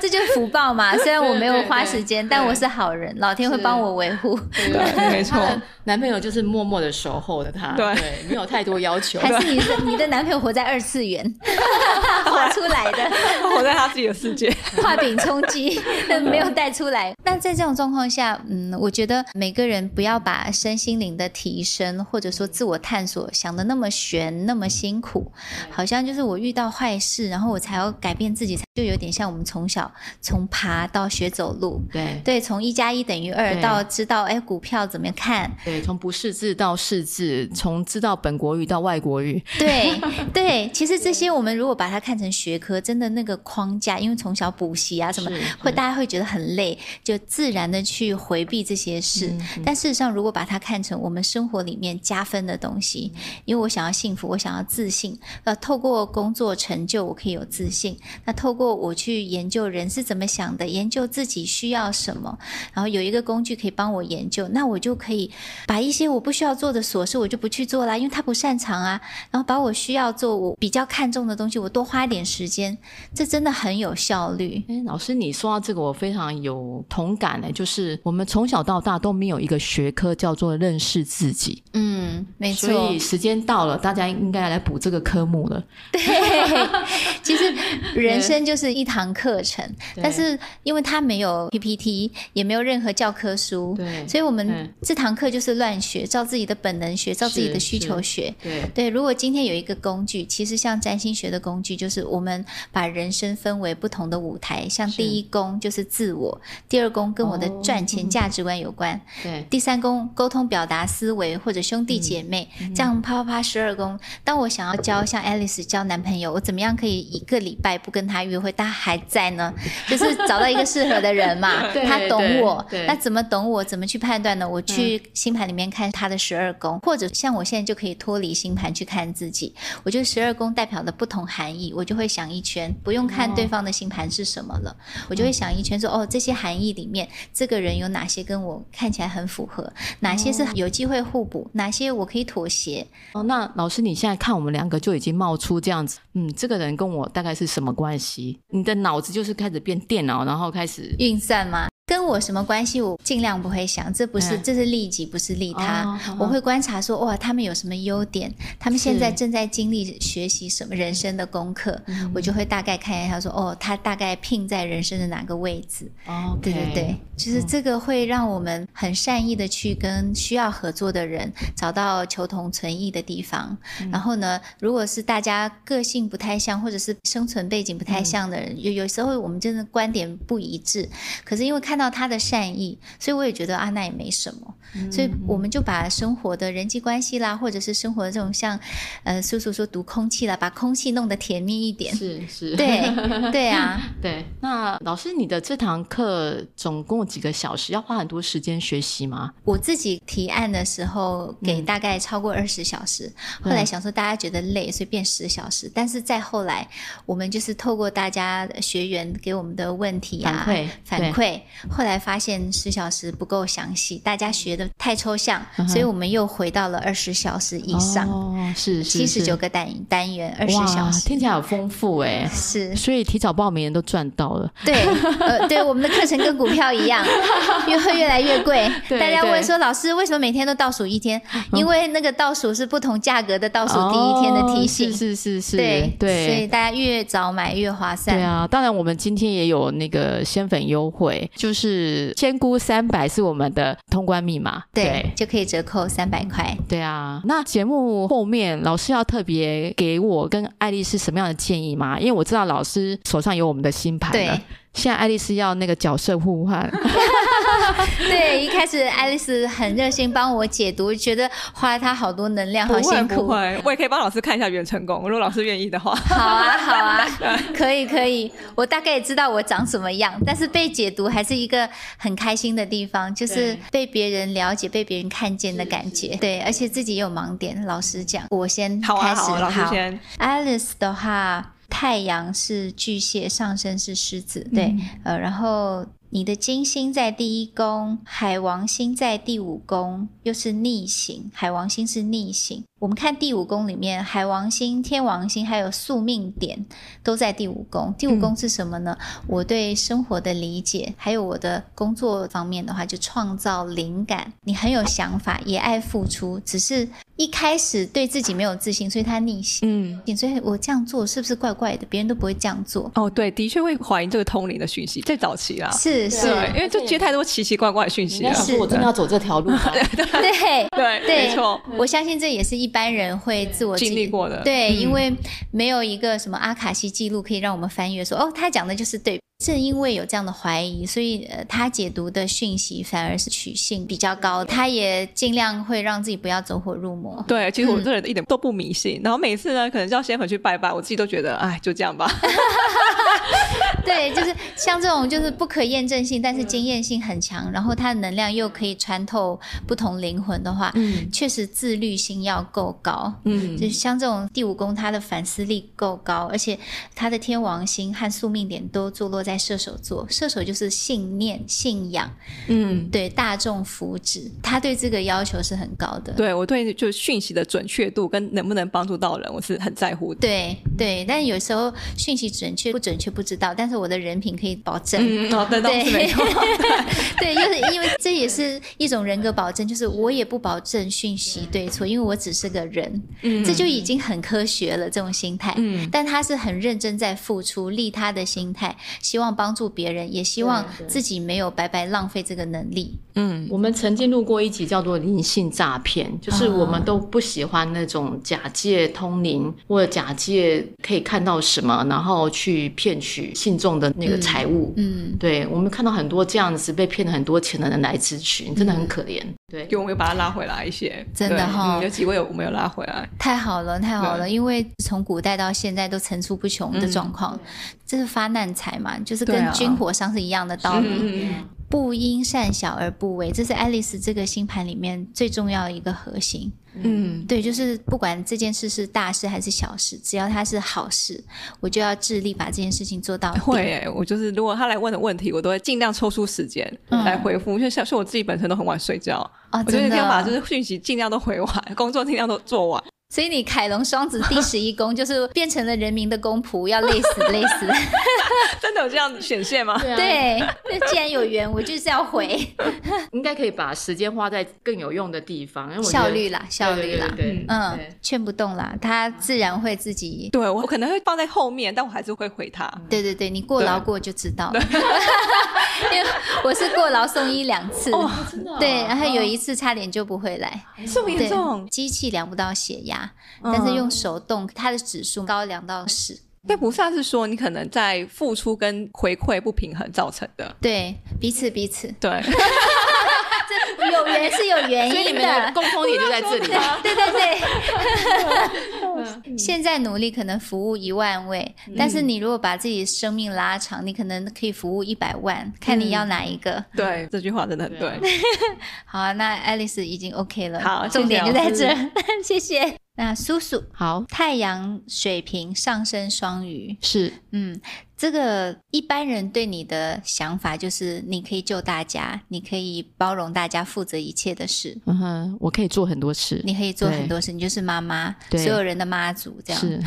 这就是福报嘛。虽然我没有花时间，但我是好人，老天会帮我维护。对，没错。男朋友就是默默的守候着他，对，没有太多要求。还是你的你的男朋友活在二次元，画出来的，活在他自己的世界，画饼充饥，没有带出来。那在这种状况下，嗯，我觉得每个人不要把身心灵的提升或者说自我探索想的那么悬，那么辛苦，好像就是我遇到坏事，然后我才要改变自己，就有点像我们从小从爬到学走路，对。对，从一加一等于二到知道哎股票怎么看，对，从不识字到识字，从知道本国语到外国语，对对，其实这些我们如果把它看成学科，真的那个框架，因为从小补习啊什么，会大家会觉得很累，就自然的去回避这些事。但事实上，如果把它看成我们生活里面加分的东西，因为我想要幸福，我想要自信，呃，透过工作成就，我可以有自信。那透过我去研究人是怎么想的，研究自己需要什么，然后有一个工具可以帮我研究，那我就可以把一些我不需要做的琐事，我就不去做啦，因为他不擅长啊。然后把我需要做、我比较看重的东西，我多花一点时间，这真的很有效率。哎，老师，你说到这个，我非常有同感呢，就是我们从小到大都没有一个学科叫做认识自己。嗯，没错。所以时间到了，大家应该来补这个科目了。对，其实人生就是一堂课程，但是因为它没有 PPT，也没有任何教科书，对，所以我们这堂课就是乱学，照自己的本能学，照自己的需求学。对对，如果今天有一个工具，其实像占星学的工具，就是我们把人生分为不同的舞台，像第一宫就是自我，第二宫跟我的赚钱价值观有关，对，第三宫沟通表达思维或者兄弟姐妹，这样啪啪啪十二宫。当我想要交像 Alice 交男朋友，我怎么样可以一个礼拜不跟他约会，他还在呢？就是找到一个适合的人嘛，他懂我，那怎么懂我？怎么去判断呢？我去星盘里面看他的十二宫，或者像我现在就可以脱离星盘去看自己。我觉得十二宫代表的不同含义，我就会想一圈，不用看对方的星盘是什么了，我就会想一圈说，哦，这些含义里面，这个人有哪些跟我看起来很符合，哪些是有机会互补，哪些我可以妥协。哦，那老师你现在看我们两个就已经冒出这样子，嗯，这个人跟我大概是什么关系？你的脑子就是开始变电脑，然后开始运算吗？跟我什么关系？我尽量不会想，这不是，这是利己，不是利他。哦、我会观察说，哇，他们有什么优点？他们现在正在经历学习什么人生的功课？我就会大概看一下，说，哦，他大概聘在人生的哪个位置？哦、对对对，就是这个会让我们很善意的去跟需要合作的人找到求同存异的地方。嗯、然后呢，如果是大家个性不太像，或者是生存背景不太像的人，有、嗯、有时候我们真的观点不一致，可是因为看。到他的善意，所以我也觉得啊，那也没什么。嗯、所以我们就把生活的人际关系啦，或者是生活的这种像，呃，叔叔说读空气啦，把空气弄得甜蜜一点。是是，对 对啊，对。那老师，你的这堂课总共几个小时？要花很多时间学习吗？我自己提案的时候给大概超过二十小时，嗯、后来想说大家觉得累，所以变十小时。但是再后来，我们就是透过大家学员给我们的问题啊反馈，反馈。后来发现十小时不够详细，大家学的太抽象，嗯、所以我们又回到了二十小时以上。哦，是是七十九个单单元，二十小时，听起来好丰富哎。是，所以提早报名人都赚到了。对，呃，对，我们的课程跟股票一样，越会越来越贵。大家问说，老师为什么每天都倒数一天？嗯、因为那个倒数是不同价格的倒数第一天的提醒。是是是，对对，所以大家越早买越划算。对啊，当然我们今天也有那个鲜粉优惠，就是。是仙姑三百是我们的通关密码，对，对就可以折扣三百块。对啊，那节目后面老师要特别给我跟爱丽是什么样的建议吗？因为我知道老师手上有我们的新盘了。现在爱丽丝要那个角色互换，对，一开始爱丽丝很热心帮我解读，觉得花了她好多能量，好辛苦。不会，我也可以帮老师看一下元成功，如果老师愿意的话。好啊，好啊，可以，可以。我大概也知道我长什么样，但是被解读还是一个很开心的地方，就是被别人了解、被别人看见的感觉。对，而且自己也有盲点。老实讲，我先开始。好啊，好，老师先。爱丽丝的话。太阳是巨蟹，上升是狮子，对，嗯、呃，然后你的金星在第一宫，海王星在第五宫，又是逆行，海王星是逆行。我们看第五宫里面，海王星、天王星还有宿命点都在第五宫。第五宫是什么呢？嗯、我对生活的理解，还有我的工作方面的话，就创造灵感。你很有想法，也爱付出，只是一开始对自己没有自信，所以他逆行。嗯，所以我这样做是不是怪怪的？别人都不会这样做。哦，对，的确会怀疑这个通灵的讯息，在早期啦，是是，因为就接太多奇奇怪怪的讯息了。是，我真的要走这条路吗？对对对，对，没错。我相信这也是一般人会自我经历过的。对，因为没有一个什么阿卡西记录可以让我们翻阅说，哦，他讲的就是对。正因为有这样的怀疑，所以呃，他解读的讯息反而是取信比较高。他也尽量会让自己不要走火入魔。对，其实我这人一点都不迷信。嗯、然后每次呢，可能叫仙粉去拜拜，我自己都觉得，哎，就这样吧。对，就是像这种就是不可验证性，但是经验性很强，然后它的能量又可以穿透不同灵魂的话，嗯，确实自律性要够高。嗯，就是像这种第五宫，它的反思力够高，而且它的天王星和宿命点都坐落在。在射手座，射手就是信念、信仰，嗯，对大众福祉，他对这个要求是很高的。对我对就是讯息的准确度跟能不能帮助到人，我是很在乎的。对对，但有时候讯息准确不准确不知道，但是我的人品可以保证。嗯，哦，对，对，没错。对，就是因为这也是一种人格保证，就是我也不保证讯息对错，因为我只是个人，嗯，这就已经很科学了这种心态。嗯，但他是很认真在付出利他的心态，希望。希望帮助别人，也希望自己没有白白浪费这个能力。嗯，我们曾经录过一集叫做“灵性诈骗”，就是我们都不喜欢那种假借通灵或者假借可以看到什么，然后去骗取信众的那个财物。嗯，对，我们看到很多这样子被骗了很多钱的人来咨询，真的很可怜。对，给我们又把他拉回来一些，真的哈、哦嗯，有几位有我们有拉回来，太好了，太好了，因为从古代到现在都层出不穷的状况，嗯、这是发难财嘛，就是跟军火商是一样的道理。嗯不因善小而不为，这是爱丽丝这个星盘里面最重要的一个核心。嗯，对，就是不管这件事是大事还是小事，只要它是好事，我就要致力把这件事情做到。会，我就是如果他来问的问题，我都会尽量抽出时间来回复。因为像是我自己本身都很晚睡觉，哦、我觉得要把就是讯息尽量都回完，工作尽量都做完。所以你凯龙双子第十一宫就是变成了人民的公仆，要累死 累死。真的有这样显现吗？对，那既然有缘，我就是要回。应该可以把时间花在更有用的地方，因为效率啦，效率啦。对，嗯，劝不动啦，他自然会自己。对，我可能会放在后面，但我还是会回他。对对对，你过劳过就知道了。因为我是过劳送医两次，对，然后有一次差点就不回来，这么严重，机器量不到血压。但是用手动，它的指数高两到十。对，菩萨是说你可能在付出跟回馈不平衡造成的。对，彼此彼此。对，这有缘是有原因的，所以你们的共通点就在这里。对对对。现在努力可能服务一万位，但是你如果把自己生命拉长，你可能可以服务一百万，看你要哪一个。对，这句话真的很对。好啊，那爱丽丝已经 OK 了。好，重点就在这，谢谢。那叔叔好，太阳水瓶上升双鱼是，嗯。这个一般人对你的想法就是，你可以救大家，你可以包容大家，负责一切的事。嗯哼，我可以做很多事，你可以做很多事，你就是妈妈，所有人的妈祖这样。是，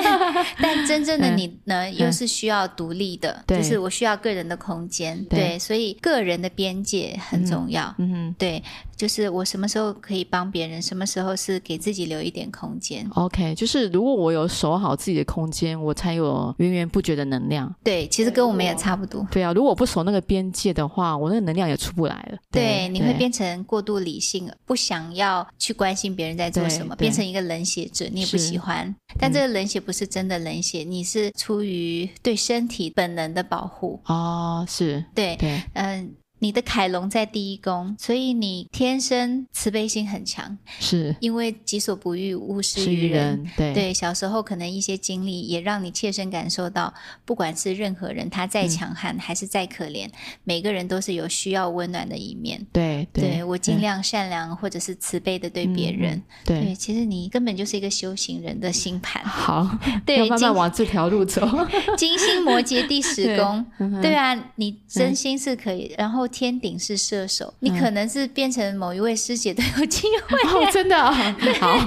但真正的你呢，又是需要独立的，就是我需要个人的空间。对，所以个人的边界很重要。嗯哼，对，就是我什么时候可以帮别人，什么时候是给自己留一点空间。OK，就是如果我有守好自己的空间，我才有源源不绝的能量。对，其实跟我们也差不多。对啊，如果不守那个边界的话，我那个能量也出不来了。对，对你会变成过度理性，不想要去关心别人在做什么，变成一个冷血者，你也不喜欢。但这个冷血不是真的冷血，你是出于对身体本能的保护。哦，是，对，对，嗯。你的凯龙在第一宫，所以你天生慈悲心很强，是因为己所不欲，勿施于人。对对，小时候可能一些经历也让你切身感受到，不管是任何人，他再强悍还是再可怜，嗯、每个人都是有需要温暖的一面。对对，对，我尽量善良或者是慈悲的对别人。嗯、对，对，其实你根本就是一个修行人的星盘。好，对，要慢慢往这条路走。金星摩羯第十宫，对，对啊，你真心是可以，嗯、然后天顶是射手，你可能是变成某一位师姐都有机会。哦，真的、哦、好。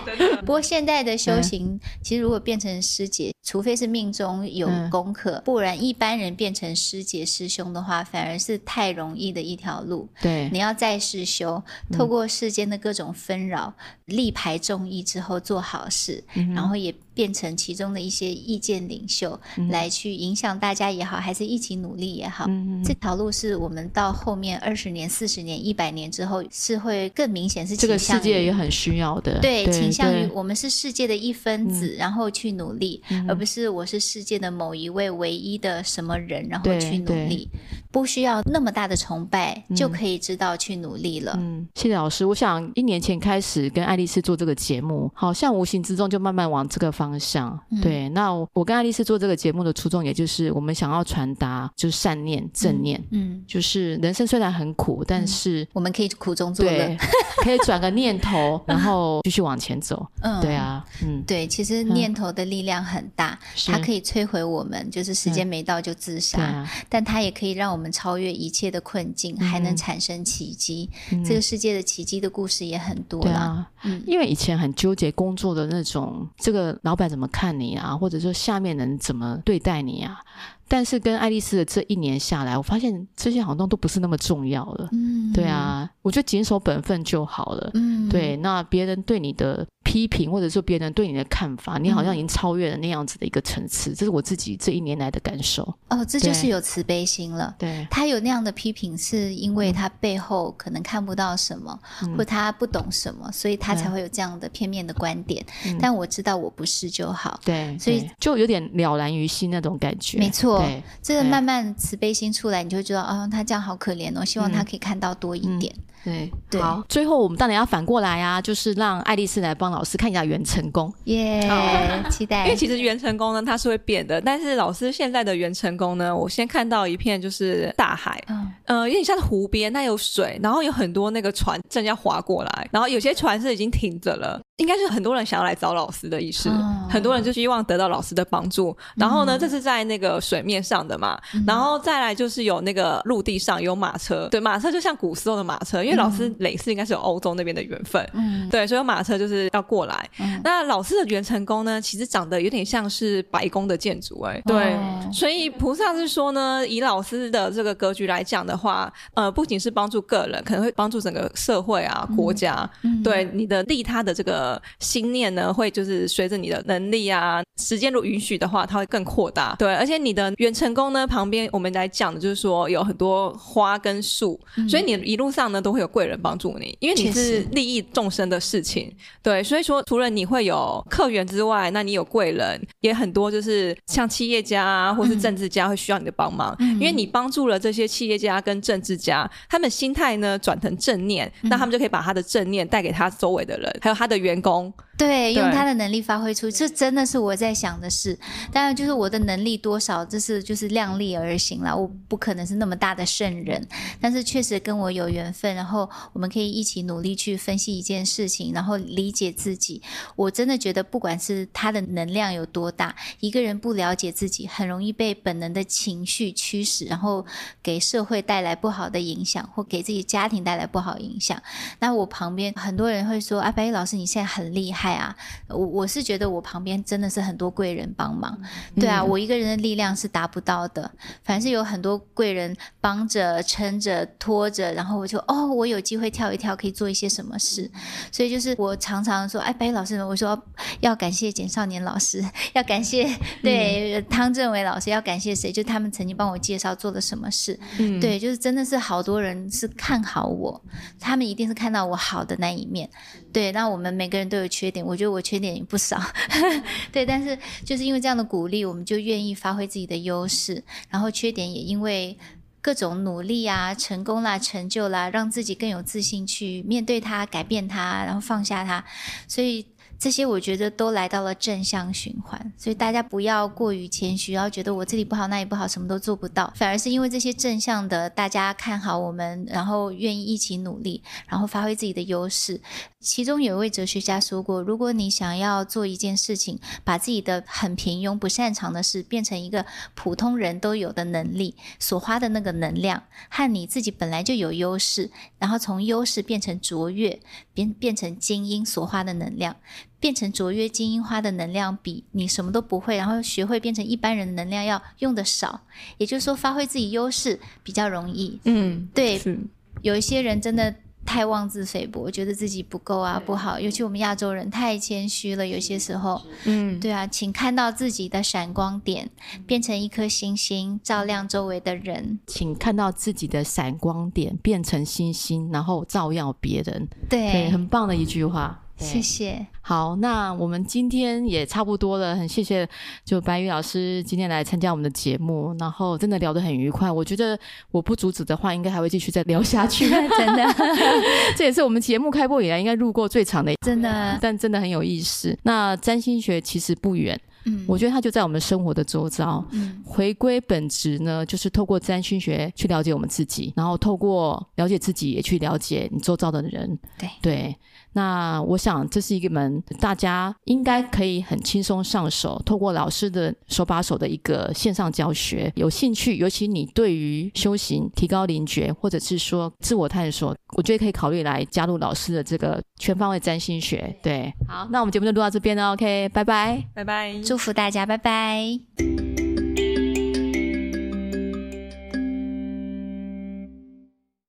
不过现在的修行，其实如果变成师姐，除非是命中有功课，不然一般人变成师姐师兄的话，反而是太容易的一条路。对，你要再世修，透过世间的各种纷扰，力排众议之后做好事，然后也。变成其中的一些意见领袖，嗯、来去影响大家也好，还是一起努力也好，嗯、这条路是我们到后面二十年、四十年、一百年之后是会更明显是这个世界也很需要的。对，倾向于我们是世界的一分子，嗯、然后去努力，嗯、而不是我是世界的某一位唯一的什么人，然后去努力，不需要那么大的崇拜、嗯、就可以知道去努力了。嗯，谢谢老师。我想一年前开始跟爱丽丝做这个节目，好像无形之中就慢慢往这个方。方向对，那我跟爱丽丝做这个节目的初衷，也就是我们想要传达就是善念、正念，嗯，就是人生虽然很苦，但是我们可以苦中作乐，可以转个念头，然后继续往前走。嗯，对啊，嗯，对，其实念头的力量很大，它可以摧毁我们，就是时间没到就自杀，但它也可以让我们超越一切的困境，还能产生奇迹。这个世界的奇迹的故事也很多了。嗯，因为以前很纠结工作的那种这个老。老板怎么看你啊？或者说下面人怎么对待你啊？但是跟爱丽丝的这一年下来，我发现这些好像都不是那么重要了。嗯，对啊，我觉得谨守本分就好了。嗯，对，那别人对你的批评，或者说别人对你的看法，你好像已经超越了那样子的一个层次。这是我自己这一年来的感受。哦，这就是有慈悲心了。对，他有那样的批评，是因为他背后可能看不到什么，或他不懂什么，所以他才会有这样的片面的观点。但我知道我不是就好。对，所以就有点了然于心那种感觉。没错。对，这个慢慢慈悲心出来，你就会知道，哦，他这样好可怜哦，希望他可以看到多一点。嗯对对，好，最后我们当然要反过来啊，就是让爱丽丝来帮老师看一下袁成功，耶，yeah, 期待。因为其实袁成功呢，它是会变的，但是老师现在的袁成功呢，我先看到一片就是大海，嗯，呃，有点像湖边，那有水，然后有很多那个船正要划过来，然后有些船是已经停着了，应该是很多人想要来找老师的意思，哦、很多人就希望得到老师的帮助。然后呢，嗯、这是在那个水面上的嘛，嗯、然后再来就是有那个陆地上有马车，对，马车就像古时候的马车，因为老师累世应该是有欧洲那边的缘分，嗯，对，所以马车就是要过来。嗯、那老师的元成宫呢，其实长得有点像是白宫的建筑，哎，对，哦、所以菩萨是说呢，以老师的这个格局来讲的话，呃，不仅是帮助个人，可能会帮助整个社会啊、国家，嗯、对你的利他的这个心念呢，会就是随着你的能力啊，时间如允许的话，它会更扩大。对，而且你的原成功呢，旁边我们来讲的就是说有很多花跟树，嗯、所以你一路上呢都会有贵人。帮助你，因为你是利益众生的事情，对，所以说除了你会有客源之外，那你有贵人也很多，就是像企业家啊，或是政治家会需要你的帮忙，嗯、因为你帮助了这些企业家跟政治家，他们心态呢转成正念，嗯、那他们就可以把他的正念带给他周围的人，还有他的员工。对，用他的能力发挥出，这真的是我在想的事。当然，就是我的能力多少，这是就是量力而行了。我不可能是那么大的圣人，但是确实跟我有缘分，然后我们可以一起努力去分析一件事情，然后理解自己。我真的觉得，不管是他的能量有多大，一个人不了解自己，很容易被本能的情绪驱使，然后给社会带来不好的影响，或给自己家庭带来不好影响。那我旁边很多人会说：“啊，白玉老师，你现在很厉害。”啊，我我是觉得我旁边真的是很多贵人帮忙，对啊，我一个人的力量是达不到的，凡是有很多贵人帮着、撑着、拖着，然后我就哦，我有机会跳一跳，可以做一些什么事，所以就是我常常说，哎，白老师，我说要感谢简少年老师，要感谢对汤镇伟老师，要感谢谁？就他们曾经帮我介绍做了什么事，嗯，对，就是真的是好多人是看好我，他们一定是看到我好的那一面，对，那我们每个人都有缺点。我觉得我缺点也不少，对，但是就是因为这样的鼓励，我们就愿意发挥自己的优势，然后缺点也因为各种努力啊、成功啦、成就啦，让自己更有自信去面对它、改变它，然后放下它，所以。这些我觉得都来到了正向循环，所以大家不要过于谦虚，然后觉得我这里不好那里不好，什么都做不到，反而是因为这些正向的，大家看好我们，然后愿意一起努力，然后发挥自己的优势。其中有一位哲学家说过，如果你想要做一件事情，把自己的很平庸、不擅长的事变成一个普通人都有的能力，所花的那个能量和你自己本来就有优势，然后从优势变成卓越，变变成精英所花的能量。变成卓越精英花的能量，比你什么都不会，然后学会变成一般人的能量要用的少。也就是说，发挥自己优势比较容易。嗯，对。有一些人真的太妄自菲薄，觉得自己不够啊，不好。尤其我们亚洲人太谦虚了，有些时候。嗯，对啊，请看到自己的闪光点，变成一颗星星，照亮周围的人。请看到自己的闪光点，变成星星，然后照耀别人。对，对，很棒的一句话。谢谢。好，那我们今天也差不多了，很谢谢就白宇老师今天来参加我们的节目，然后真的聊得很愉快。我觉得我不阻止的话，应该还会继续再聊下去。真的，这也是我们节目开播以来应该录过最长的，真的，但真的很有意思。那占星学其实不远。嗯，我觉得它就在我们生活的周遭。嗯，回归本质呢，就是透过占星学去了解我们自己，然后透过了解自己，也去了解你周遭的人。对对，那我想这是一个门，大家应该可以很轻松上手，透过老师的手把手的一个线上教学。有兴趣，尤其你对于修行、提高灵觉，或者是说自我探索，我觉得可以考虑来加入老师的这个全方位占星学。对，好，那我们节目就录到这边了。OK，拜拜，拜拜。祝福大家，拜拜。